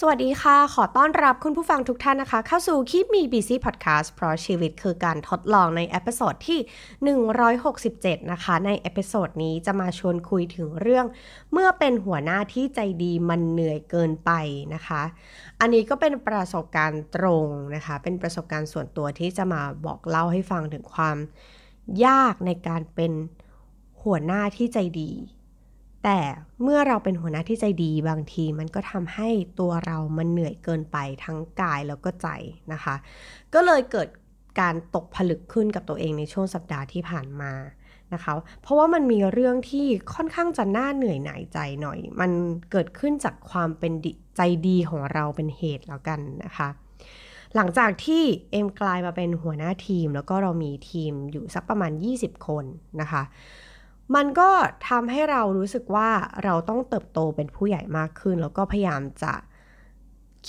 สวัสดีค่ะ ขอต้อนรับคุณผู้ฟังทุกท่านนะคะ เข้าสู่ Keep Me Busy Podcast เพราะชีวิตคือการทดลองใน episode ที่ 167 นะคะ ใน episode นี้จะมาชวนคุยถึงเรื่อง เมื่อเป็นหัวหน้าที่ใจดีมันเหนื่อยเกินไปนะคะ อันนี้ก็เป็นประสบการณ์ตรงนะคะ เป็นประสบการณ์ส่วนตัวที่จะมาบอกเล่าให้ฟังถึงความยากในการเป็นหัวหน้าที่ใจดี แต่เมื่อเราเป็นหัวหน้าที่ใจดีบางทีมันก็ทำให้ตัวเรามันเหนื่อยเกินไปทั้งกายแล้วก็ใจนะคะ ก็เลยเกิดการตกผลึกขึ้นกับตัวเองในช่วงสัปดาห์ที่ผ่านมานะคะ เพราะว่ามันมีเรื่องที่ค่อนข้างจะน่าเหนื่อยหน่ายใจหน่อย มันเกิดขึ้นจากความเป็นใจดีของเราเป็นเหตุแล้วกันนะคะ หลังจากที่เอ็มกลายมาเป็นหัวหน้าทีม แล้วก็เรามีทีมอยู่สักประมาณ 20 คนนะคะ มันก็ทำให้เรารู้สึกว่าเราต้องเติบโตเป็นผู้ใหญ่มากขึ้น แล้วก็พยายามจะ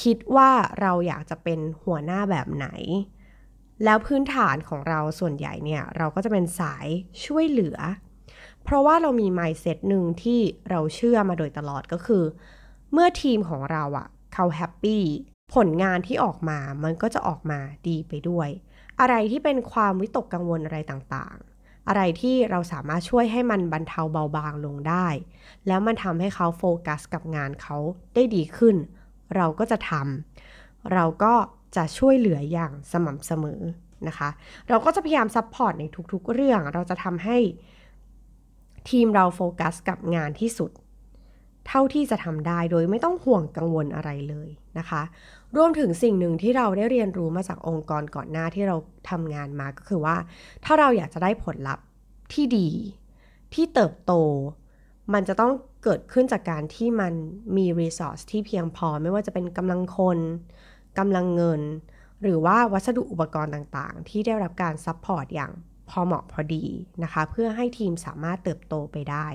คิดว่าเราอยากจะเป็นหัวหน้าแบบไหน แล้วพื้นฐานของเราส่วนใหญ่เนี่ย เราก็จะเป็นสายช่วยเหลือ เพราะว่าเรามี mindset หนึ่งที่เราเชื่อมาโดยตลอดก็คือ เมื่อทีมของเราอะเขาแฮปปี้ผลงานที่ออกมามันก็จะออกมาดีไปด้วย อะไรที่เป็นความวิตกกังวลอะไรต่าง อะไรที่เราสามารถช่วยให้มันบรรเทาเบาบางลงได้ แล้วมันทำให้เขาโฟกัสกับงานเขาได้ดีขึ้น เราก็จะทำเราก็จะช่วยเหลืออย่างสม่ำเสมอนะคะ เราก็จะพยายาม support ในทุกๆเรื่อง เราจะทำให้ทีมเราโฟกัสกับงานที่สุด เท่าที่จะทำได้โดยไม่ต้องห่วงกังวลอะไรเลยนะคะ รวมถึงสิ่งหนึ่งที่เราได้เรียนรู้มาจากองค์กรก่อนหน้าที่เราทำงานมาก็คือว่า ถ้าเราอยากจะได้ผลลัพธ์ที่ดี ที่เติบโต มันจะต้องเกิดขึ้นจากการที่มันมี resource ที่เพียงพอไม่ว่าจะเป็นกำลังคนกำลังเงิน หรือว่าวัสดุอุปกรณ์ต่างๆ ที่ได้รับการ support อย่างพอเหมาะพอดีนะคะ เพื่อให้ทีมสามารถเติบโตไปได้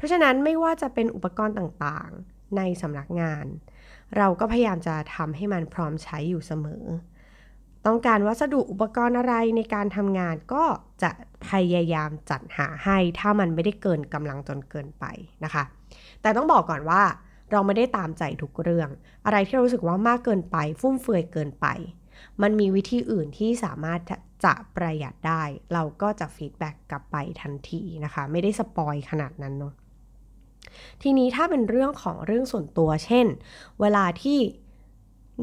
เพราะฉะนั้นไม่ว่าจะเป็นอุปกรณ์ต่างๆ ในสำนักงาน เราก็พยายามจะทำให้มันพร้อมใช้อยู่เสมอ ต้องการวัสดุอุปกรณ์อะไรในการทำงานก็จะพยายามจัดหาให้ถ้ามันไม่ได้เกินกำลังจนเกินไปนะคะ แต่ต้องบอกก่อนว่าเราไม่ได้ตามใจทุกเรื่อง อะไรที่เรารู้สึกว่ามากเกินไป ฟุ่มเฟือยเกินไป มันมีวิธีอื่นที่สามารถจะประหยัดได้ เราก็จะ feedback กลับไปทันทีนะคะ ไม่ได้ spoil ขนาดนั้นเนาะ ทีนี้ถ้าเป็นเรื่องของเรื่องส่วนตัว เช่น เวลาที่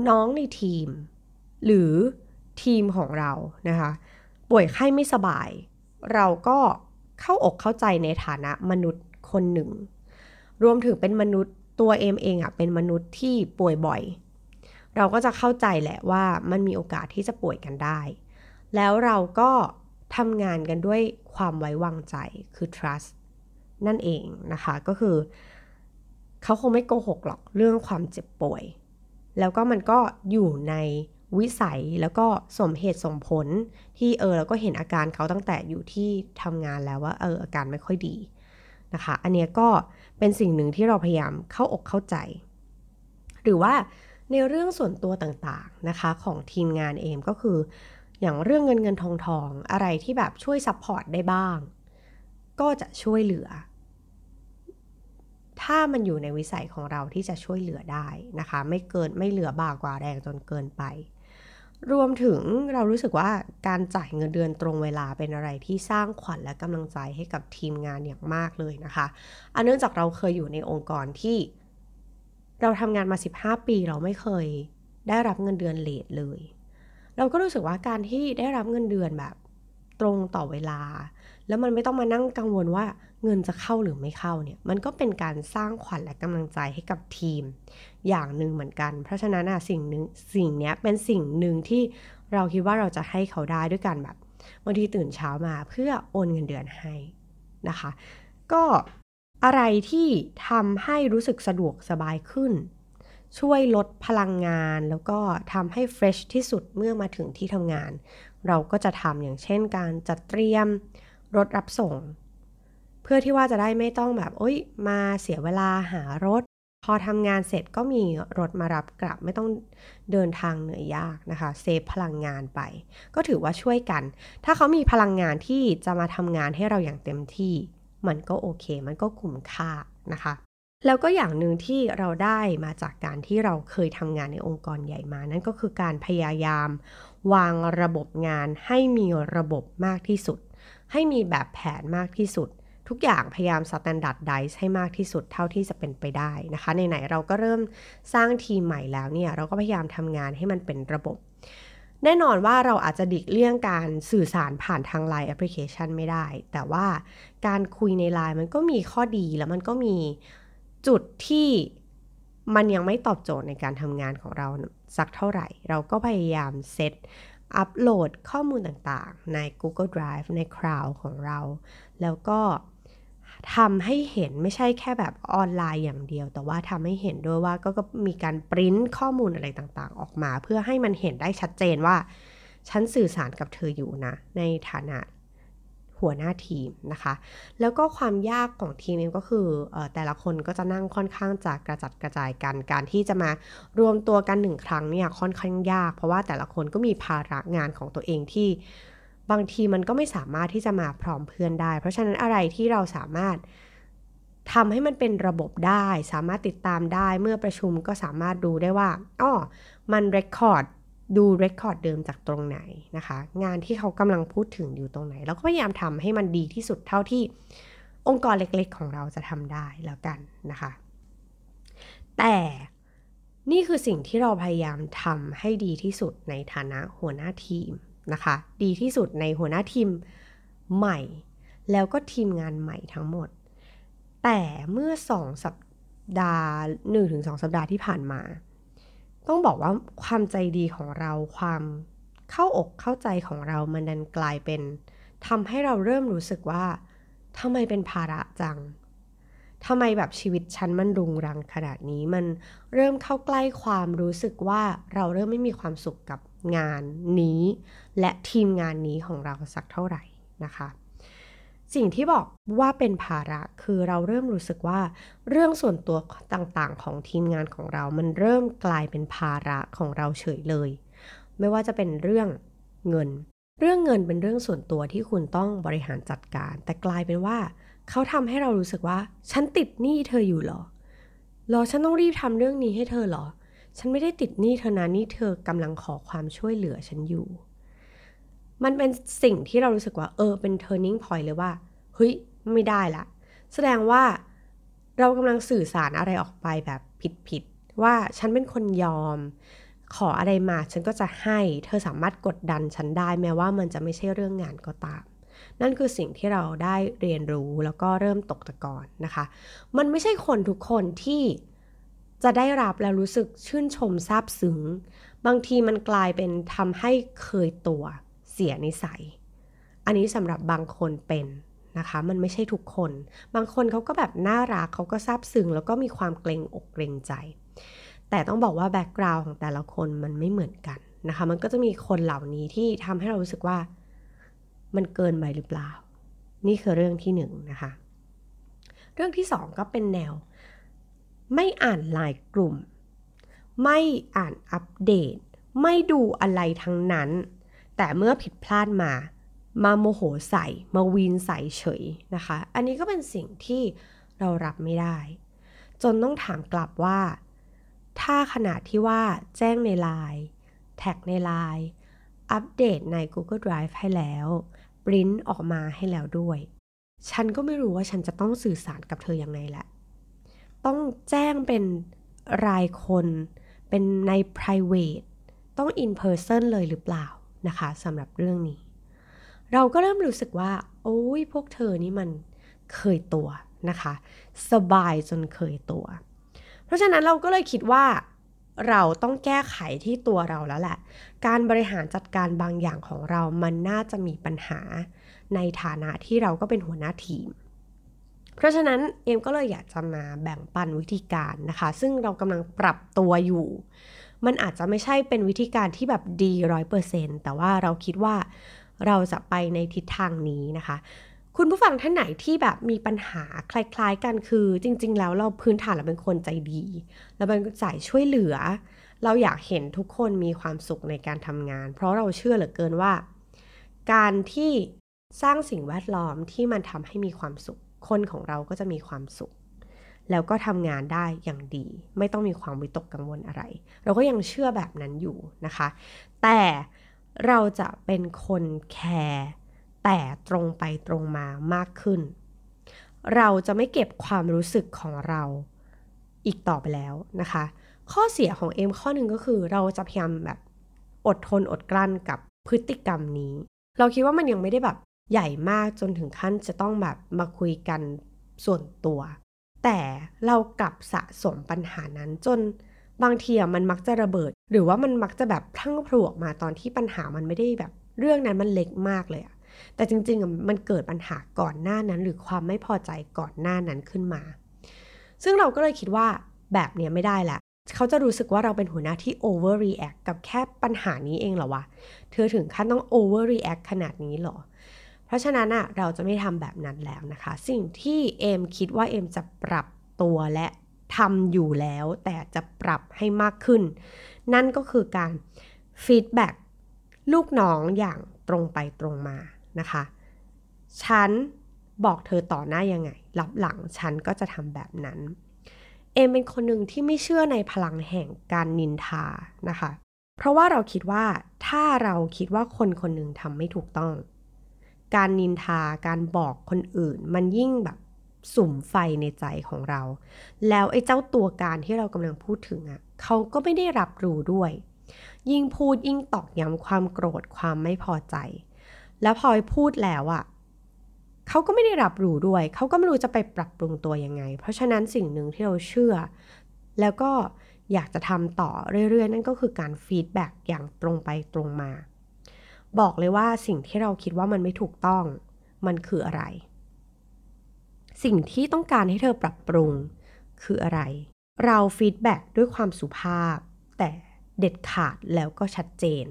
น้องในทีม หรือทีมของเรานะคะ ป่วยไข้ไม่สบาย เราก็เข้าอกเข้าใจในฐานะมนุษย์คนหนึ่ง รวมถึงเป็นมนุษย์ตัวเอ็มเองอะเป็นมนุษย์ที่ป่วยบ่อย เราก็จะเข้าใจแหละว่ามันมีโอกาสที่จะป่วยกันได้ แล้วเราก็ทำงานกันด้วยความไว้วางใจคือ trust นั่นเองนะคะก็คือ เขาคงไม่โกหกหรอกเรื่องความเจ็บป่วย แล้วก็มันก็อยู่ในวิสัยแล้วก็สมเหตุสมผลที่เออเราก็เห็นอาการเขาตั้งแต่อยู่ที่ทำงานแล้วว่าเอออาการไม่ค่อยดีนะคะ อันนี้ก็เป็นสิ่งหนึ่งที่เราพยายามเข้าอกเข้าใจ หรือว่าในเรื่องส่วนตัวต่างๆนะคะของทีมงานเองก็คือ อย่างเรื่องเงินเงินทองทองอะไรที่แบบช่วย support ได้บ้าง ก็จะช่วยเหลือ ถ้ามันอยู่ในวิสัยของเราที่จะช่วยเหลือได้นะคะ ไม่เกินไม่เหลือบ่ากว่าแรงจนเกินไป รวมถึงเรารู้สึกว่าการจ่ายเงินเดือนตรงเวลาเป็นอะไรที่สร้างขวัญและกำลังใจให้กับทีมงานอย่างมากเลยนะคะ อันเนื่องจากเราเคยอยู่ในองค์กรที่ เราทำงานมา 15 ปีเราไม่เคยได้รับเงินเดือนเลทเลย เราก็รู้สึกว่าการที่ได้รับเงินเดือนแบบตรงต่อเวลา แล้วมันไม่ต้องมานั่งกังวลว่าเงินจะเข้าหรือไม่เข้าเนี่ยมันก็เป็นการสร้างขวัญและกำลังใจให้กับทีม อย่างหนึ่งเหมือนกัน เพราะฉะนั้นอะสิ่งหนึ่งสิ่งนี้เป็นสิ่งหนึ่งที่เราคิดว่าเราจะให้เขาได้ด้วยกันแบบบางทีตื่นเช้ามาเพื่อโอนเงินเดือนให้นะคะ ก็อะไรที่ทำให้รู้สึกสะดวกสบายขึ้น ช่วยลดพลังงานแล้วก็ทำให้เฟรชที่สุดเมื่อมาถึงที่ทำงาน เราก็จะทำอย่างเช่นการจัดเตรียม รถรับส่ง เพื่อที่ว่าจะได้ไม่ต้องแบบโอ๊ยมาเสียเวลาหารถ พอทำงานเสร็จก็มีรถมารับกลับไม่ต้องเดินทางเหนื่อยยากนะคะ save พลังงานไป ก็ถือว่าช่วยกัน ถ้าเขามีพลังงานที่จะมาทำงานให้เราอย่างเต็มที่ มันก็โอเค มันก็คุ้มค่านะคะแล้วก็อย่างหนึ่งที่เราได้มาจากการที่เราเคยทำงานในองค์กรใหญ่มา นั่นก็คือการพยายาม วางระบบงานให้มีระบบมากที่สุด ให้มีแบบแผนมากที่สุด ทุกอย่างพยายาม standardize ให้มากที่สุดเท่าที่จะเป็นไปได้นะคะไหนๆเราก็เริ่มสร้างทีมใหม่แล้วเนี่ยเราก็พยายามทำงานให้มันเป็นระบบ แน่นอนว่าเราอาจจะดิกเลี่ยงการสื่อสารผ่านทาง Line แอปพลิเคชันไม่ได้ แต่ว่าการคุยใน Line มันก็มีข้อดีแล้วมันก็มีจุดที่มันยังไม่ตอบโจทย์ในการทำงานของเราสักเท่าไหร่ เราก็พยายามเซต อัปโหลดข้อมูลต่างๆ ใน Google Drive ใน Cloud ของเรา แล้วก็ทำให้เห็นไม่ใช่แค่แบบออนไลน์อย่างเดียว แต่ว่าทำให้เห็นด้วยว่าก็มีการปริ้นข้อมูลอะไรต่างๆ ออกมา เพื่อให้มันเห็นได้ชัดเจนว่า ฉันสื่อสารกับเธออยู่นะ ในฐานะ หัวหน้าทีมนะคะ แล้วก็ความยากของทีมเองก็คืออแต่ละคนก็จะนั่งค่อนข้างจะกระจัดกระจายกัน การที่จะมารวมตัวกันหนึ่งครั้งเนี่ยค่อนข้างยาก เพราะว่าแต่ละคนก็มีภาระงานของตัวเองที่บางทีมันก็ไม่สามารถที่จะมาพร้อมเพรียงได้ เพราะฉะนั้นอะไรที่เราสามารถทำให้มันเป็นระบบได้ สามารถติดตามได้ เมื่อประชุมก็สามารถดูได้ว่าอ๋อมัน record ดู record เดิมจากตรงไหนนะคะ งานที่เขากำลังพูดถึงอยู่ตรงไหนแล้วก็พยายามทำให้มันดีที่สุดเท่าที่องค์กรเล็กๆ ของเราจะทำได้แล้วกันนะคะ แต่นี่คือสิ่งที่เราพยายามทำให้ดีที่สุดในฐานะหัวหน้าทีมนะคะ ดีที่สุดในหัวหน้าทีมใหม่ แล้วก็ทีมงานใหม่ทั้งหมด แต่เมื่อสองสัปดาห์หนึ่งถึงสองสัปดาห์ที่ผ่านมา ต้องบอกว่าความใจดีของเราความเข้าอกเข้าใจของเรามันดันกลายเป็นทำให้เราเริ่มรู้สึกว่าทำไมเป็นภาระจังทำไมแบบชีวิตฉันมันรุงรังขนาดนี้มันเริ่มเข้าใกล้ความรู้สึกว่าเราเริ่มไม่มีความสุขกับงานนี้ และทีมงานนี้ของเราสักเท่าไหร่นะคะ สิ่งที่บอกว่าเป็นภาระคือเราเริ่มรู้สึกว่า เรื่องส่วนตัวต่างๆ ของทีมงานของเรา มันเริ่มกลายเป็นภาระของเราเฉยเลย ไม่ว่าจะเป็นเรื่องเงิน เรื่องเงินเป็นเรื่องส่วนตัวที่คุณต้องบริหารจัดการ แต่กลายเป็นว่าเขาทำให้เรารู้สึกว่า ฉันติดหนี้เธออยู่หรอรอฉันต้องรีบทำเรื่องนี้ให้เธอหรอ ฉันไม่ได้ติดหนี้เธอนะนี่เธอกำลังขอความช่วยเหลือฉันอยู่ มันเป็นสิ่งที่เรารู้สึกว่าเออเป็น turning point เลยว่าเฮ้ยไม่ได้ละ แสดงว่าเรากำลังสื่อสารอะไรออกไปแบบผิดๆว่าฉันเป็นคนยอม ขออะไรมาฉันก็จะให้ เธอสามารถกดดันฉันได้แม้ว่ามันจะไม่ใช่เรื่องงานก็ตาม นั่นคือสิ่งที่เราได้เรียนรู้แล้วก็เริ่มตกตะกอนนะคะ มันไม่ใช่คนทุกคนที่จะได้รับแล้วรู้สึกชื่นชมซาบซึ้ง บางทีมันกลายเป็นทำให้เคยตัว เสียนิสัย อันนี้สำหรับบางคนเป็นนะคะ มันไม่ใช่ทุกคน บางคนเขาก็แบบน่ารักเขาก็ซาบซึ้งแล้วก็มีความเกรงอกเกรงใจ แต่ต้องบอกว่าแบ็กกราวน์ของแต่ละคนมันไม่เหมือนกันนะคะ มันก็จะมีคนเหล่านี้ที่ทำให้เรารู้สึกว่ามันเกินไปหรือเปล่า นี่คือเรื่องที่หนึ่งนะคะ เรื่องที่สองก็เป็นแนว ไม่อ่านไลน์กลุ่ม ไม่อ่านอัปเดต ไม่ดูอะไรทั้งนั้น แต่เมื่อผิดพลาดมา มาโมโหใส่ มาวีนใส่เฉยนะคะ อันนี้ก็เป็นสิ่งที่เรารับไม่ได้ จนต้องถามกลับว่า ถ้าขนาดที่ว่าแจ้งในไลน์แท็กในไลน์อัปเดตใน Google Drive ให้แล้วปริ้นออกมาให้แล้วด้วย ฉันก็ไม่รู้ว่าฉันจะต้องสื่อสารกับเธออยังไงแหละ ต้องแจ้งเป็นรายคน เป็นใน private ต้อง in person เลยหรือเปล่า นะคะสำหรับเรื่องนี้ เราก็เริ่มรู้สึกว่า โอ้ยพวกเธอนี่มันเคยตัวนะคะ สบายจนเคยตัว เพราะฉะนั้นเราก็เลยคิดว่าเราต้องแก้ไขที่ตัวเราแล้วแหละ การบริหารจัดการบางอย่างของเรามันน่าจะมีปัญหาในฐานะที่เราก็เป็นหัวหน้าทีม เพราะฉะนั้นเอมก็เลยอยากจะมาแบ่งปันวิธีการนะคะ ซึ่งเรากำลังปรับตัวอยู่ มันอาจจะไม่ใช่เป็นวิธีการที่แบบดีร้อยเปอร์เซ็นต์แต่ว่าเราคิดว่าเราจะไปในทิศทางนี้นะคะ คุณผู้ฟังท่านไหนที่แบบมีปัญหาคล้าย ๆ กันคือจริง ๆ แล้วเราพื้นฐานเราเป็นคนใจดีเราเป็นสายช่วยเหลือ เราอยากเห็นทุกคนมีความสุขในการทำงาน เพราะเราเชื่อเหลือเกินว่า การที่สร้างสิ่งแวดล้อมที่มันทำให้มีความสุข คนของเราก็จะมีความสุข แล้วก็ทำงานได้อย่างดี ไม่ต้องมีความวิตกกังวลอะไร เราก็ยังเชื่อแบบนั้นอยู่นะคะ แต่เราจะเป็นคนแคร์แต่ตรงไปตรงมามากขึ้น เราจะไม่เก็บความรู้สึกของเราอีกต่อไปแล้วนะคะ ข้อเสียของเอมข้อหนึ่งก็คือเราจะพยายามแบบอดทนอดกลั้นกับพฤติกรรมนี้ เราคิดว่ามันยังไม่ได้แบบใหญ่มากจนถึงขั้นจะต้องแบบมาคุยกันส่วนตัว แต่เรากลับสะสมปัญหานั้นจนบางทีมันมักจะระเบิด หรือว่ามันมักจะแบบทั้งพรวกมาตอนที่ปัญหามันไม่ได้แบบเรื่องนั้นมันเล็กมากเลยอะแต่จริงๆมันเกิดปัญหาก่อนหน้านั้น หรือความไม่พอใจก่อนหน้านั้นขึ้นมา ซึ่งเราก็เลยคิดว่าแบบเนี้ยไม่ได้แหละเขาจะรู้สึกว่าเราเป็นหัวหน้าที่ overreact กับแค่ปัญหานี้เองเหรอวะ เธอถึงขั้นต้อง overreact ขนาดนี้หรอ เพราะฉะนั้นอะเราจะไม่ทำแบบนั้นแล้วนะคะ สิ่งที่เอมคิดว่าเอมจะปรับตัวและทำอยู่แล้ว แต่จะปรับให้มากขึ้น นั่นก็คือการฟีดแบ็ลูกน้องอย่างตรงไปตรงมานะคะ ฉันบอกเธอต่อหน้ายังไงรับหลังฉันก็จะทำแบบนั้น เอมเป็นคนหนึ่งที่ไม่เชื่อในพลังแห่งการนินทานะคะ เพราะว่าเราคิดว่าถ้าเราคิดว่าคนคนหนึ่งทำไม่ถูกต้อง การนินทาการบอกคนอื่น มันยิ่งแบบสุ่มไฟในใจของเรา แล้วไอ้เจ้าตัวการที่เรากำลังพูดถึงอะ่ะเขาก็ไม่ได้รับรู้ด้วย ยิ่งพูดยิ่งตอกย้ำความโกรธความไม่พอใจ แล้วพอพูดแล้วอะ่ะเขาก็ไม่ได้รับรู้ด้วย เขาก็ไม่รู้จะไปปรับปรุงตัวยังไง เพราะฉะนั้นสิ่งหนึ่งที่เราเชื่อ แล้วก็อยากจะทำต่อเรื่อยๆ นั่นก็คือการฟีดแบ็กอย่างตรงไปตรงมา บอกเลยว่าสิ่งที่เราคิดว่ามันไม่ถูกต้อง มันคืออะไร สิ่งที่ต้องการให้เธอปรับปรุงคืออะไร เรา feedback ด้วยความสุภาพ แต่เด็ดขาดแล้วก็ชัดเจน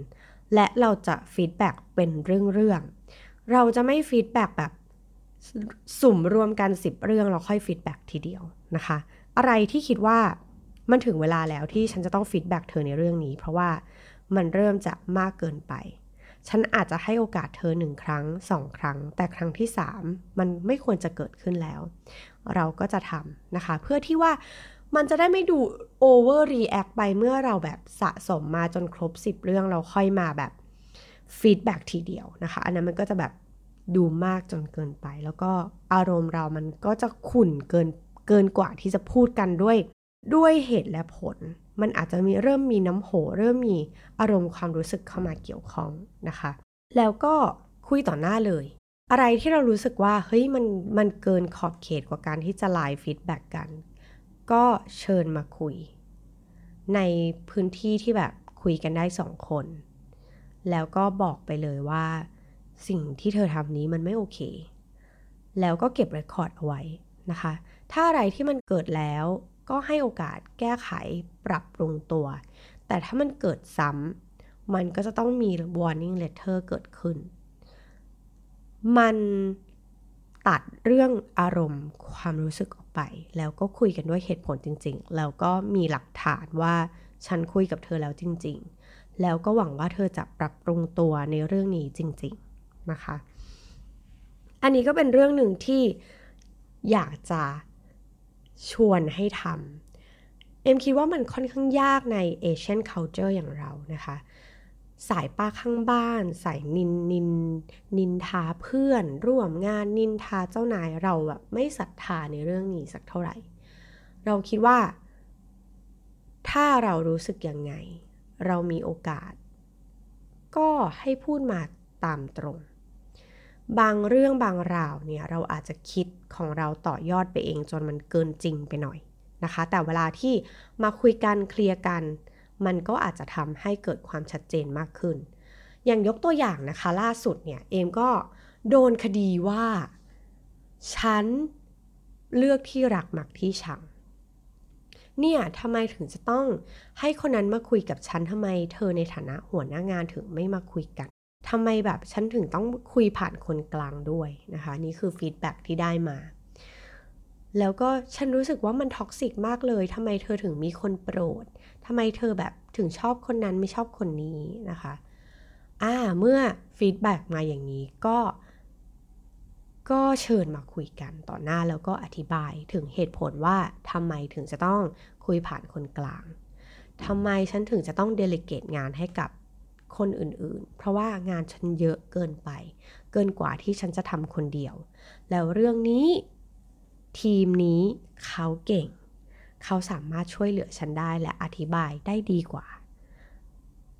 และเราจะ feedback เป็นเรื่องๆ เราจะไม่ feedback แบบสุมรวมกัน 10 เรื่องเราค่อย feedback ทีเดียวนะคะ อะไรที่คิดว่ามันถึงเวลาแล้วที่ฉันจะต้อง feedback เธอในเรื่องนี้ เพราะว่ามันเริ่มจะมากเกินไป ฉันอาจจะให้โอกาสเธอหนึ่งครั้งสองครั้ง แต่ครั้งที่สามมันไม่ควรจะเกิดขึ้นแล้ว เราก็จะทำนะคะ เพื่อที่ว่ามันจะได้ไม่ดู overreact ไปเมื่อเราแบบสะสมมาจนครบ 10 เรื่องเราค่อยมาแบบ feedback ทีเดียวนะคะ อันนั้นมันก็จะแบบดูมากจนเกินไป แล้วก็อารมณ์เรามันก็จะขุ่นเกินเกินกว่าที่จะพูดกันด้วยด้วยเหตุและผล มันอาจจะมีเริ่มมีน้ำโห เริ่มมีอารมณ์ความรู้สึกเข้ามาเกี่ยวข้องนะคะ แล้วก็คุยต่อหน้าเลย อะไรที่เรารู้สึกว่าเฮ้ยมันมันเกินขอบเขตกว่าการที่จะไลฟ์ฟีดแบ็กกัน ก็เชิญมาคุย ในพื้นที่ที่แบบคุยกันได้สองคน แล้วก็บอกไปเลยว่า สิ่งที่เธอทำนี้มันไม่โอเค แล้วก็เก็บเรคคอร์ดเอาไว้นะคะ ถ้าอะไรที่มันเกิดแล้ว ก็ให้โอกาสแก้ไขปรับปรุงตัว แต่ถ้ามันเกิดซ้ำมันก็จะต้องมี warning letter เกิดขึ้น มันตัดเรื่องอารมณ์ความรู้สึกออกไป แล้วก็คุยกันด้วยเหตุผลจริง ๆ แล้วก็มีหลักฐานว่าฉันคุยกับเธอแล้วจริง ๆ แล้วก็หวังว่าเธอจะปรับปรุงตัวในเรื่องนี้จริง ๆ นะคะ อันนี้ก็เป็นเรื่องหนึ่งที่อยากจะ ชวนให้ทำเอ็มคิดว่ามันค่อนข้างยากใน Asian culture อย่างเรานะคะ สายป้าข้างบ้าน สายนินนินนินทาเพื่อน ร่วมงานนินทาเจ้านายเราแบบไม่ศรัทธาในเรื่องนี้สักเท่าไหร่ เราคิดว่า ถ้าเรารู้สึกยังไง เรามีโอกาส ก็ให้พูดมาตามตรง บางเรื่องบางราวเนี่ยเราอาจจะคิดของเราต่อยอดไปเองจนมันเกินจริงไปหน่อยนะคะ แต่เวลาที่มาคุยกันเคลียร์กัน มันก็อาจจะทำให้เกิดความชัดเจนมากขึ้น อย่างยกตัวอย่างนะคะล่าสุดเนี่ยเอมก็โดนคดีว่า ฉันเลือกที่รักมักที่ชังเนี่ยทำไมถึงจะต้องให้คนนั้นมาคุยกับฉันทำไม เธอในฐานะหัวหน้างานถึงไม่มาคุยกัน ทำไมแบบฉันถึงต้องคุยผ่านคนกลางด้วยนะคะ นี่คือ feedback ที่ได้มา แล้วก็ฉันรู้สึกว่ามัน toxic มากเลยทำไมเธอถึงมีคนโปรดทำไมเธอแบบถึงชอบคนนั้นไม่ชอบคนนี้นะคะอ่าเมื่อ feedback มาอย่างนี้ก็ก็เชิญมาคุยกันต่อหน้าแล้วก็อธิบายถึงเหตุผลว่าทำไมถึงจะต้องคุยผ่านคนกลางทำไมฉันถึงจะต้องเดลิเกตงานให้กับ คนอื่นๆ เพราะว่างานฉันเยอะเกินไป เกินกว่าที่ฉันจะทำคนเดียว แล้วเรื่องนี้ทีมนี้เขาเก่ง เขาสามารถช่วยเหลือฉันได้และอธิบายได้ดีกว่า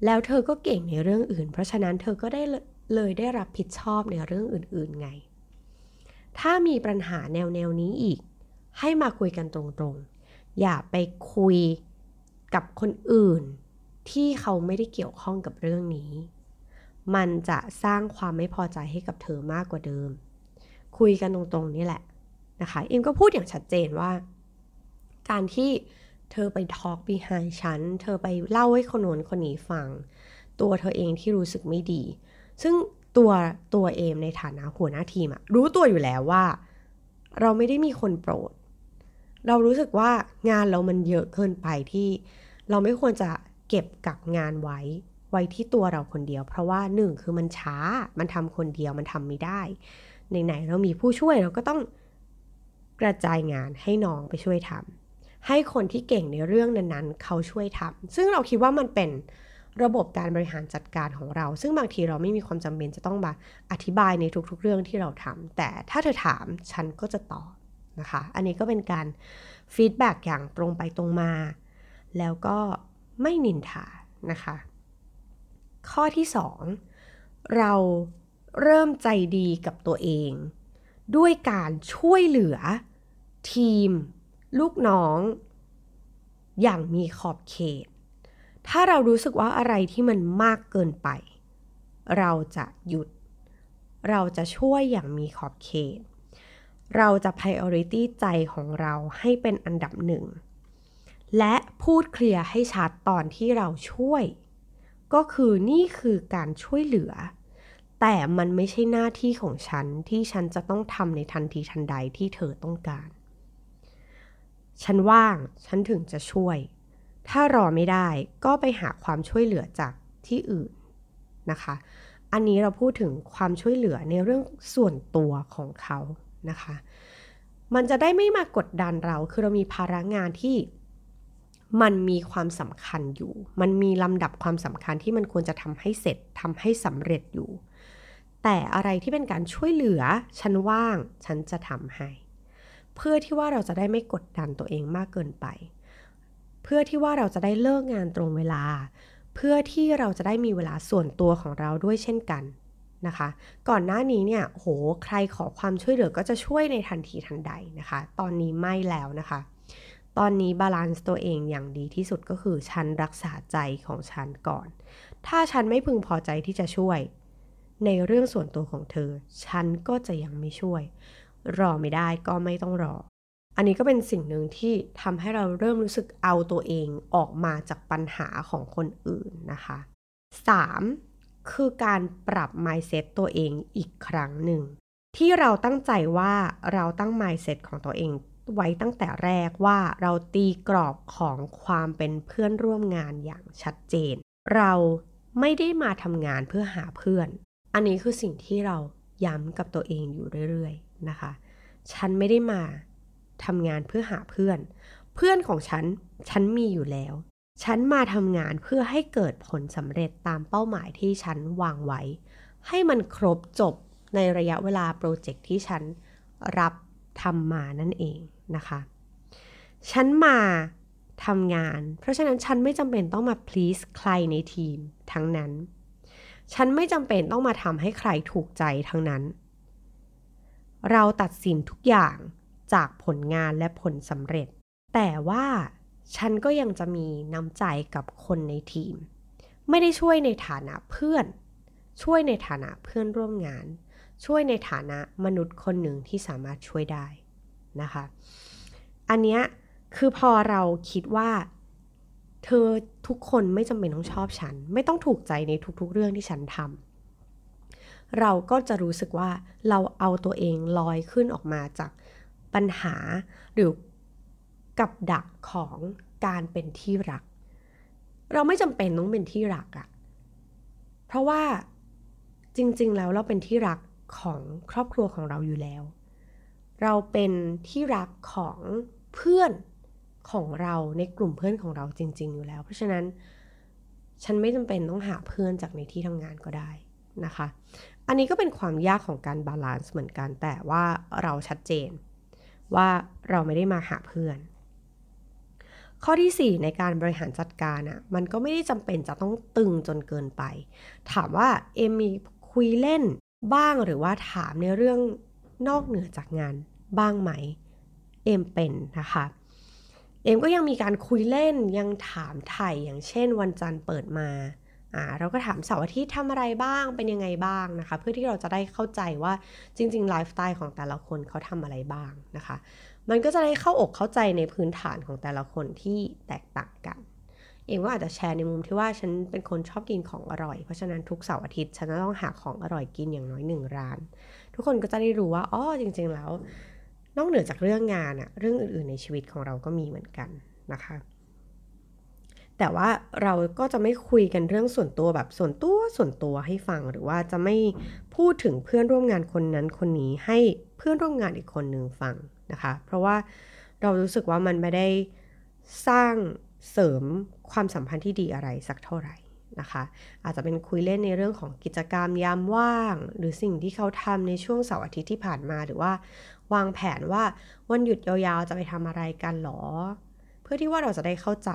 แล้วเธอก็เก่งในเรื่องอื่น เพราะฉะนั้นเธอก็ได้เลยได้รับผิดชอบในเรื่องอื่นๆไง ถ้ามีปัญหาแนวแนวนี้อีก ให้มาคุยกันตรงๆ อย่าไปคุยกับคนอื่น ที่เขาไม่ได้เกี่ยวข้องกับเรื่องนี้ มันจะสร้างความไม่พอใจให้กับเธอมากกว่าเดิม คุยกันตรงๆนี่แหละนะคะอิมก็พูดอย่างชัดเจนว่า การที่เธอไปทอล์กบีไฮฉัน เธอไปเล่าให้คนโน้นคนนี้ฟัง ตัวเธอเองที่รู้สึกไม่ดี ซึ่งตัวตัวเอมในฐานะหัวหน้าทีมอะรู้ตัวอยู่แล้วว่า เราไม่ได้มีคนโปรด เรารู้สึกว่างานเรามันเยอะเกินไปที่ เราไม่ควรจะ เก็บกักงานไว้ ไว้ที่ตัวเราคนเดียว เพราะว่าหนึ่งคือมันช้ามันทำคนเดียวมันทำไม่ได้ไหนๆเรามีผู้ช่วยเราก็ต้องกระจายงานให้น้องไปช่วยทำให้คนที่เก่งในเรื่องนั้นๆ เขาช่วยทำซึ่งเราคิดว่ามันเป็นระบบการบริหารจัดการของเรา ซึ่งบางทีเราไม่มีความจำเป็นจะต้องมาอธิบายในทุกๆเรื่องที่เราทำแต่ถ้าเธอถามฉันก็จะตอบนะคะ อันนี้ก็เป็นการ feedback อย่างตรงไปตรงมา แล้วก็ ไม่นินทานะคะ ข้อที่ 2 เราเริ่มใจดีกับตัวเอง ด้วยการช่วยเหลือ ทีม ลูกน้อง อย่างมีขอบเขต ถ้าเรารู้สึกว่าอะไรที่มันมากเกินไป เราจะหยุด เราจะช่วยอย่างมีขอบเขต เราจะ priority ใจของเราให้เป็นอันดับหนึ่ง และพูดเคลียร์ให้ชัดตอนที่เราช่วย ก็คือนี่คือการช่วยเหลือ แต่มันไม่ใช่หน้าที่ของฉันที่ฉันจะต้องทำในทันทีทันใดที่เธอต้องการ ฉันว่างฉันถึงจะช่วย ถ้ารอไม่ได้ก็ไปหาความช่วยเหลือจากที่อื่นนะคะ อันนี้เราพูดถึงความช่วยเหลือในเรื่องส่วนตัวของเขานะคะ มันจะได้ไม่มากดดันเรา คือเรามีภาระงานที่ มันมีความสำคัญอยู่ มันมีลำดับความสำคัญที่มันควรจะทำให้เสร็จทำให้สำเร็จอยู่ แต่อะไรที่เป็นการช่วยเหลือ ฉันว่าง ฉันจะทำให้ เพื่อที่ว่าเราจะได้ไม่กดดันตัวเองมากเกินไป เพื่อที่ว่าเราจะได้เลิกงานตรงเวลา เพื่อที่เราจะได้มีเวลาส่วนตัวของเราด้วยเช่นกันนะคะ ก่อนหน้านี้เนี่ยโหใครขอความช่วยเหลือก็จะช่วยในทันทีทันใดนะคะ ตอนนี้ไม่แล้วนะคะ ตอนนี้ balance ตัวเองอย่างดีที่สุดก็คือฉันรักษาใจของฉันก่อน ถ้าฉันไม่พึงพอใจที่จะช่วย ในเรื่องส่วนตัวของเธอ ฉันก็จะยังไม่ช่วย รอไม่ได้ก็ไม่ต้องรอ อันนี้ก็เป็นสิ่งหนึ่งที่ทำให้เราเริ่มรู้สึกเอาตัวเองออกมาจากปัญหาของคนอื่นนะคะ 3. คือการปรับ mindset ตัวเองอีกครั้งหนึ่งที่เราตั้งใจว่าเราตั้ง mindset ของตัวเอง ไว้ตั้งแต่แรกว่าเราตีกรอบของความเป็นเพื่อนร่วมงานอย่างชัดเจน เราไม่ได้มาทำงานเพื่อหาเพื่อน อันนี้คือสิ่งที่เราย้ำกับตัวเองอยู่เรื่อยๆนะคะ ฉันไม่ได้มาทำงานเพื่อหาเพื่อน เพื่อนของฉัน ฉันมีอยู่แล้ว ฉันมาทำงานเพื่อให้เกิดผลสำเร็จตามเป้าหมายที่ฉันวางไว้ ให้มันครบจบในระยะเวลาโปรเจกต์ที่ฉันรับทำมานั่นเอง นะคะ ฉันมาทำงาน เพราะฉะนั้นฉันไม่จำเป็นต้องมา please ใครในทีมทั้งนั้น ฉันไม่จำเป็นต้องมาทำให้ใครถูกใจทั้งนั้น เราตัดสินทุกอย่างจากผลงานและผลสำเร็จ แต่ว่าฉันก็ยังจะมีน้ำใจกับคนในทีม ไม่ได้ช่วยในฐานะเพื่อน ช่วยในฐานะเพื่อนร่วมงาน ช่วยในฐานะมนุษย์คนหนึ่งที่สามารถช่วยได้ นะคะ อันนี้คือพอเราคิดว่า เธอทุกคนไม่จำเป็นต้องชอบฉัน ไม่ต้องถูกใจในทุกๆเรื่องที่ฉันทำเราก็จะรู้สึกว่าเราเอาตัวเองลอยขึ้นออกมาจากปัญหาหรือกับดักของการเป็นที่รัก เราไม่จำเป็นต้องเป็นที่รักอะเพราะว่าจริงๆแล้วเราเป็นที่รักของครอบครัวของเราอยู่แล้ว เราเป็นที่รักของเพื่อนของเราในกลุ่มเพื่อนของเราจริง ๆ อยู่แล้ว เพราะฉะนั้นฉันไม่จำเป็นต้องหาเพื่อนจากในที่ทำงานก็ได้นะคะ อันนี้ก็เป็นความยากของการ balance เหมือนกันแต่ว่าเราชัดเจน ว่าเราไม่ได้มาหาเพื่อน ข้อที่ 4 ในการบริหารจัดการอะ่ะมันก็ไม่ได้จำเป็นจะต้องตึงจนเกินไป ถามว่าเอมมีคุยเล่นบ้างหรือว่าถามในเรื่อง นอกเหนือจากงานบ้างไหม เอมเป็นนะคะ เอมก็ยังมีการคุยเล่นยังถามไถ่อย่างเช่น วันจันทร์เปิดมาอ่าเราก็ถามเสาร์อาทิตย์ทำอะไรบ้างเป็นยังไงบ้างนะคะ เพื่อที่เราจะได้เข้าใจว่าจริงๆไลฟ์สไตล์ของแต่ละคนเขาทำอะไรบ้างนะคะ มันก็จะได้เข้าอกเข้าใจในพื้นฐานของแต่ละคนที่แตกต่างกันเองก็อาจจะแชร์ในมุมที่ว่าฉันเป็นคนชอบกินของอร่อย เพราะฉะนั้นทุกเสาร์อาทิตย์ฉันจะต้องหาของอร่อยกินอย่างน้อยหนึ่งร้าน ทุกคนก็จะได้รู้ว่าอ๋อจริง ๆ แล้ว นอกเหนือจากเรื่องงานอะเรื่องอื่น ๆ ในชีวิตของเราก็มีเหมือนกันนะคะ แต่ว่าเราก็จะไม่คุยกันเรื่องส่วนตัวแบบส่วนตัวส่วนตัวให้ฟังหรือว่าจะไม่พูดถึงเพื่อนร่วมงานคนนั้นคนนี้ให้เพื่อนร่วมงานอีกคนหนึ่งฟังนะคะ เพราะว่าเรารู้สึกว่ามันไม่ได้สร้างเสริมความสัมพันธ์ที่ดีอะไรสักเท่าไหร่ นะคะ อาจจะเป็นคุยเล่นในเรื่องของกิจกรรมยามว่าง หรือสิ่งที่เขาทำในช่วงเสาร์อาทิตย์ที่ผ่านมาหรือว่าวางแผนว่าวันหยุดยาวๆจะไปทำอะไรกันหรอ เพื่อที่ว่าเราจะได้เข้าใจ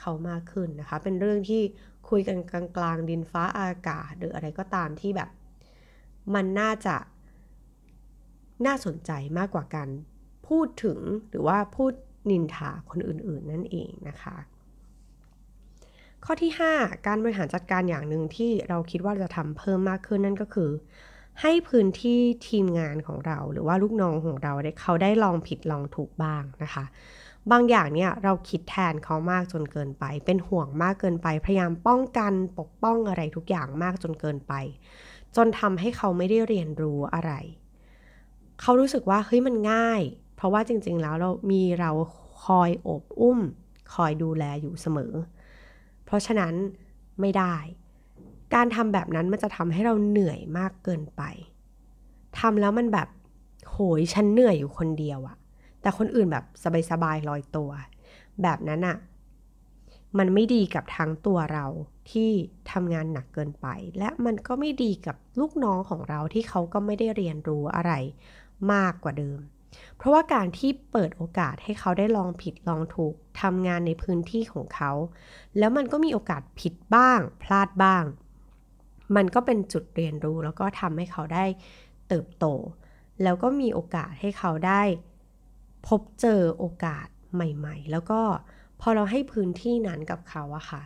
เขามากขึ้นนะคะ เป็นเรื่องที่คุยกันกลางๆ ดินฟ้าอากาศ หรืออะไรก็ตามที่แบบ มันน่าจะน่าสนใจมากกว่าการพูดถึงหรือว่าพูดนินทาคนอื่นๆ นั่นเองนะคะ ข้อที่ 5 การบริหารจัดการอย่างหนึ่งที่เราคิดว่าจะทำเพิ่มมากขึ้นนั่นก็คือ ให้พื้นที่ทีมงานของเรา หรือว่าลูกน้องของเราได้เขาได้ลองผิดลองถูกบ้างนะคะ บางอย่างเนี่ยเราคิดแทนเขามากจนเกินไป เป็นห่วงมากเกินไป พยายามป้องกันปกป้องอะไรทุกอย่างมากจนเกินไป จนทำให้เขาไม่ได้เรียนรู้อะไร เขารู้สึกว่าเฮ้ยมันง่าย เพราะว่าจริง ๆ แล้วเรามีเราคอยอบอุ้ม คอยดูแลอยู่เสมอเราะฉะนั้นไม่ได้ การทำแบบนั้นมันจะทำให้เราเหนื่อยมากเกินไปทำแล้วมันแบบโหยฉันเหนื่อยอยู่คนเดียวอะแต่คนอื่นแบบสบายๆลอยตัว แบบนั้นอะมันไม่ดีกับทั้งตัวเราที่ทำงานหนักเกินไป และมันก็ไม่ดีกับลูกน้องของเราที่เขาก็ไม่ได้เรียนรู้อะไรมากกว่าเดิม เพราะว่าการที่เปิดโอกาสให้เขาได้ลองผิดลองถูกทำงานในพื้นที่ของเขา แล้วมันก็มีโอกาสผิดบ้าง พลาดบ้าง มันก็เป็นจุดเรียนรู้ แล้วก็ทำให้เขาได้เติบโต แล้วก็มีโอกาสให้เขาได้พบเจอโอกาสใหม่ ๆ แล้วก็พอเราให้พื้นที่นั้นกับเขาอะค่ะ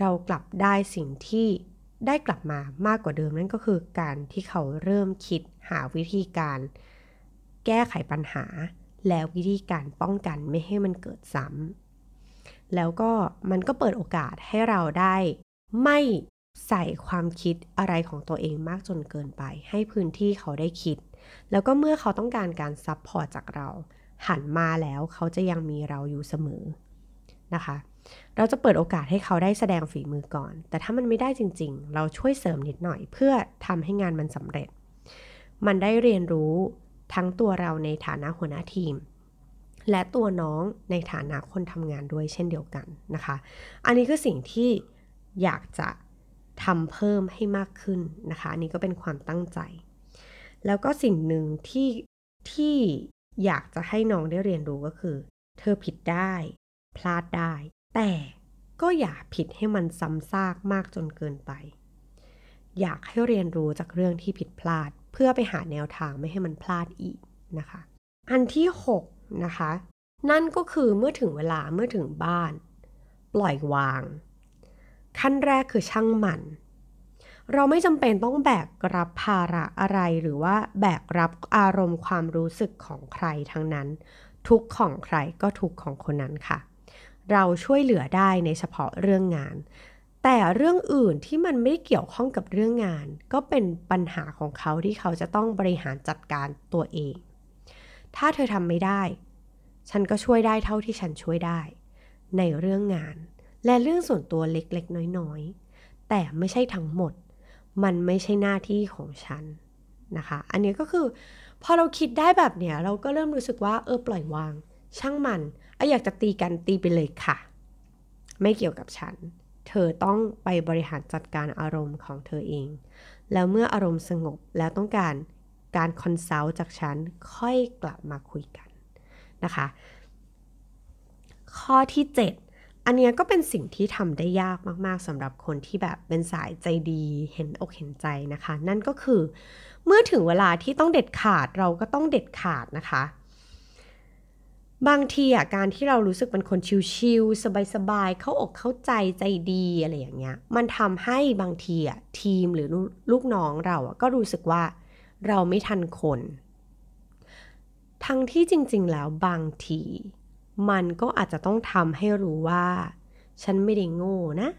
เรากลับได้สิ่งที่ได้กลับมามากกว่าเดิมนั่นก็คือการที่เขาเริ่มคิดหาวิธีการ แก้ไขปัญหา แล้ววิธีการป้องกันไม่ให้มันเกิดซ้ำแล้วก็มันก็เปิดโอกาสให้เราได้ ไม่ใส่ความคิดอะไรของตัวเองมากจนเกินไป ให้พื้นที่เขาได้คิด แล้วก็เมื่อเขาต้องการการ support จากเรา หันมาแล้วเขาจะยังมีเราอยู่เสมอนะคะ เราจะเปิดโอกาสให้เขาได้แสดงฝีมือก่อน แต่ถ้ามันไม่ได้จริง ๆ เราช่วยเสริมนิดหน่อย เพื่อทำให้งานมันสำเร็จ มันได้เรียนรู้ ทั้งตัวเราในฐานะหัวหน้าทีม และตัวน้องในฐานะคนทำงานด้วยเช่นเดียวกันนะคะ อันนี้คือสิ่งที่อยากจะทำเพิ่มให้มากขึ้นนะคะอันนี้ก็เป็นความตั้งใจ แล้วก็สิ่งหนึ่งที่ที่อยากจะให้น้องได้เรียนรู้ก็คือ เธอผิดได้ พลาดได้ แต่ก็อย่าผิดให้มันซ้ำซากมากจนเกินไป อยากให้เรียนรู้จากเรื่องที่ผิดพลาด เพื่อไปหาแนวทางไม่ให้มันพลาดอีกนะคะ อันที่6นะคะนั่นก็คือเมื่อถึงเวลาเมื่อถึงบ้าน ปล่อยวาง ขั้นแรกคือช่างมันเราไม่จำเป็นต้องแบกรับภาระอะไรหรือว่าแบกรับอารมณ์ความรู้สึกของใครทั้งนั้น ทุกของใครก็ทุกของคนนั้นค่ะ เราช่วยเหลือได้ในเฉพาะเรื่องงาน แต่เรื่องอื่นที่มันไม่เกี่ยวข้องกับเรื่องงาน ก็เป็นปัญหาของเขาที่เขาจะต้องบริหารจัดการตัวเอง ถ้าเธอทำไม่ได้ ฉันก็ช่วยได้เท่าที่ฉันช่วยได้ ในเรื่องงาน และเรื่องส่วนตัวเล็กๆ น้อยๆ แต่ไม่ใช่ทั้งหมด มันไม่ใช่หน้าที่ของฉันนะคะ อันนี้ก็คือ พอเราคิดได้แบบเนี้ยเราก็เริ่มรู้สึกว่าเออปล่อยวาง ช่างมันออยากจะตีกันตีไปเลยค่ะ ไม่เกี่ยวกับฉัน เธอต้องไปบริหารจัดการอารมณ์ของเธอเอง แล้วเมื่ออารมณ์สงบแล้วต้องการการคอนซัลท์จากฉันค่อยกลับมาคุยกันนะคะ ข้อที่ 7 อันนี้ก็เป็นสิ่งที่ทำได้ยากมากๆสำหรับคนที่แบบเป็นสายใจดีเห็นอกเห็นใจนะคะ นั่นก็คือ เมื่อถึงเวลาที่ต้องเด็ดขาดเราก็ต้องเด็ดขาดนะคะ บางทีอะการที่เรารู้สึกเป็นคนชิลๆสบายๆเข้าอกเข้าใจใจดีอะไรอย่างเงี้ย มันทำให้บางทีอะทีมหรือลูกน้องเราอะก็รู้สึกว่าเราไม่ทันคน ทั้งที่จริงๆแล้วบางที มันก็อาจจะต้องทำให้รู้ว่า ฉันไม่ได้โง่นะ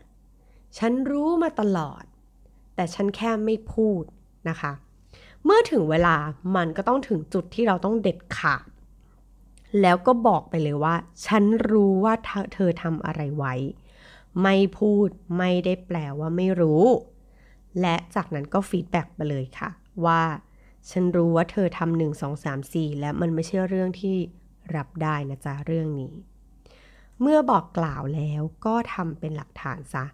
ฉันรู้มาตลอด แต่ฉันแค่ไม่พูดนะคะ เมื่อถึงเวลามันก็ต้องถึงจุดที่เราต้องเด็ดขาด แล้วก็บอกไปเลยว่า ฉันรู้ว่าเธอทำอะไรไว้ ไม่พูดไม่ได้แปลว่าไม่รู้ และจากนั้นก็ feedback ไปเลยค่ะ ว่าฉันรู้ว่าเธอทำหนึ่งสองสามสี่และมันไม่ใช่เรื่องที่รับได้นะจ๊ะเรื่องนี้ เมื่อบอกกล่าวแล้วก็ทำเป็นหลักฐานซะ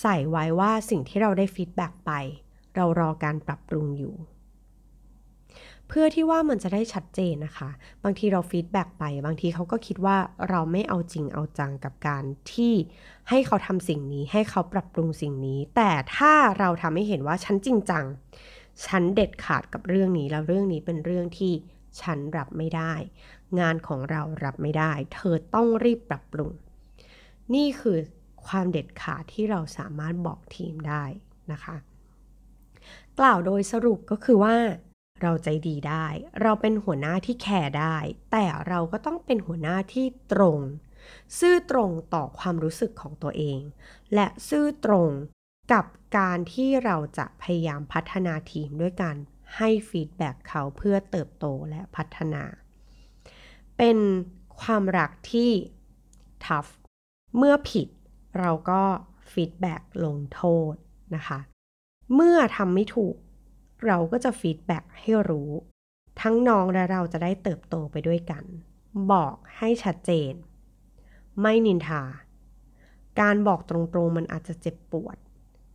ใส่ไว้ว่าสิ่งที่เราได้ feedback ไป เรารอการปรับปรุงอยู่ เพื่อที่ว่ามันจะได้ชัดเจนนะคะ บางทีเรา feedback ไป บางทีเขาก็คิดว่าเราไม่เอาจริงเอาจังกับการที่ให้เขาทำสิ่งนี้ ให้เขาปรับปรุงสิ่งนี้ แต่ถ้าเราทำให้เห็นว่าฉันจริงจัง ฉันเด็ดขาดกับเรื่องนี้ แล้วเรื่องนี้เป็นเรื่องที่ฉันรับไม่ได้ งานของเรารับไม่ได้ เธอต้องรีบปรับปรุง นี่คือความเด็ดขาดที่เราสามารถบอกทีมได้นะคะ กล่าวโดยสรุปก็คือว่า เราใจดีได้ เราเป็นหัวหน้าที่แคร์ได้ แต่เราก็ต้องเป็นหัวหน้าที่ตรง ซื่อตรงต่อความรู้สึกของตัวเอง และซื่อตรงกับการที่เราจะพยายามพัฒนาทีมด้วยการให้ feedback เขาเพื่อเติบโตและพัฒนา เป็นความรักที่ tough เมื่อผิดเราก็ feedback ลงโทษนะคะ เมื่อทำไม่ถูก เราก็จะ feedback ให้รู้ ทั้งน้องและเราจะได้เติบโตไปด้วยกัน บอกให้ชัดเจน ไม่นินทา การบอกตรงๆมันอาจจะเจ็บปวด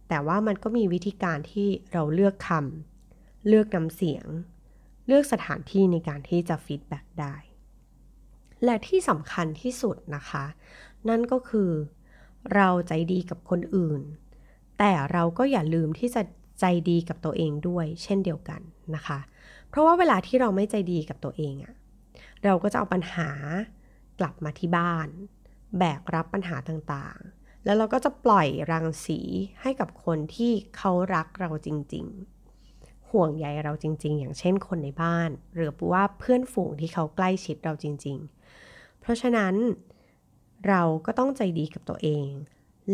แต่ว่ามันก็มีวิธีการที่เราเลือกคำเลือกน้ำเสียง เลือกสถานที่ในการที่จะ feedback ได้ และที่สำคัญที่สุดนะคะ นั่นก็คือ เราใจดีกับคนอื่นแต่เราก็อย่าลืมที่จะ ใจดีกับตัวเองด้วย เช่นเดียวกันนะคะ เพราะว่าเวลาที่เราไม่ใจดีกับตัวเองอะเราก็จะเอาปัญหากลับมาที่บ้าน แบกรับปัญหาต่างๆ แล้วเราก็จะปล่อยรังสีให้กับคนที่เขารักเราจริง ๆ ห่วงใยเราจริง ๆ อย่างเช่นคนในบ้าน หรือว่าเพื่อนฝูงที่เขาใกล้ชิดเราจริง ๆ เพราะฉะนั้นเราก็ต้องใจดีกับตัวเอง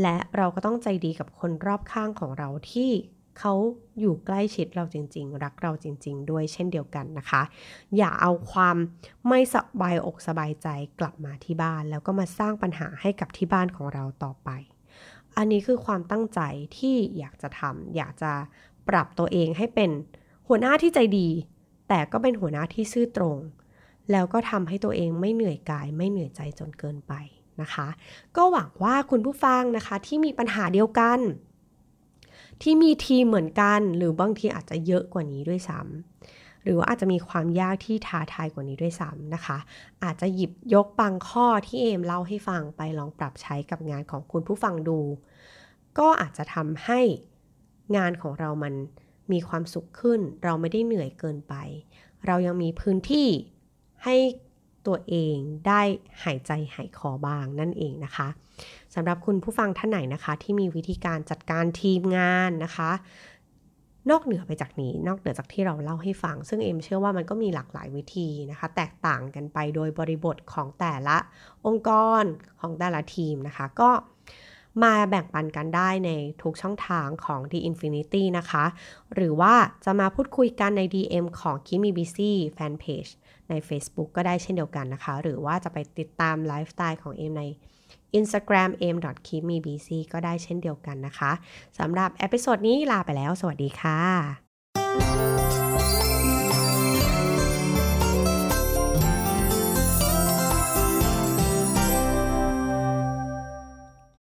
และเราก็ต้องใจดีกับคนรอบข้างของเราที่ เขาอยู่ใกล้ชิดเราจริง ๆ รักเราจริง ๆ ด้วยเช่นเดียวกันนะคะ อย่าเอาความไม่สบายอกสบายใจกลับมาที่บ้าน แล้วก็มาสร้างปัญหาให้กับที่บ้านของเราต่อไป อันนี้คือความตั้งใจที่อยากจะทำอยากจะปรับตัวเองให้เป็นหัวหน้าที่ใจดี แต่ก็เป็นหัวหน้าที่ซื่อตรง แล้วก็ทำให้ตัวเองไม่เหนื่อยกาย ไม่เหนื่อยใจจนเกินไปนะคะ ก็หวังว่าคุณผู้ฟังนะคะที่มีปัญหาเดียวกัน ที่มีทีมเหมือนกัน หรือบางทีอาจจะเยอะกว่านี้ด้วยซ้ำหรือว่าอาจจะมีความยากที่ท้าทายกว่านี้ด้วยซ้ำนะคะ อาจจะหยิบยกบางข้อที่เอมเล่าให้ฟังไปลองปรับใช้กับงานของคุณผู้ฟังดู ก็อาจจะทำให้งานของเรามันมีความสุขขึ้น เราไม่ได้เหนื่อยเกินไป เรายังมีพื้นที่ให้ ตัวเองได้หายใจหายคอบางนั่นเองนะคะสำหรับคุณผู้ฟังท่านไหนนะคะ ที่มีวิธีการจัดการทีมงานนะคะ นอกเหนือไปจากนี้ นอกเหนือจากที่เราเล่าให้ฟัง ซึ่งเอ็มเชื่อว่ามันก็มีหลากหลายวิธีนะคะ แตกต่างกันไปโดยบริบทของแต่ละองค์กรของแต่ละทีมนะคะ ก็มาแบ่งปันกันได้ในทุกช่องทางของ The Infinity นะคะ หรือว่าจะมาพูดคุยกันใน DM ของ Keep Me Busy Fanpage ใน Facebook ก็ได้เช่นเดียวกันนะคะ หรือว่าจะไปติดตามไลฟ์สไตล์ของเอ็มใน Instagram m k e e p m e b c ก็ได้เช่นเดียวกันนะคะสำหรับ episode นี้ลาไปแล้ว สวัสดีค่ะ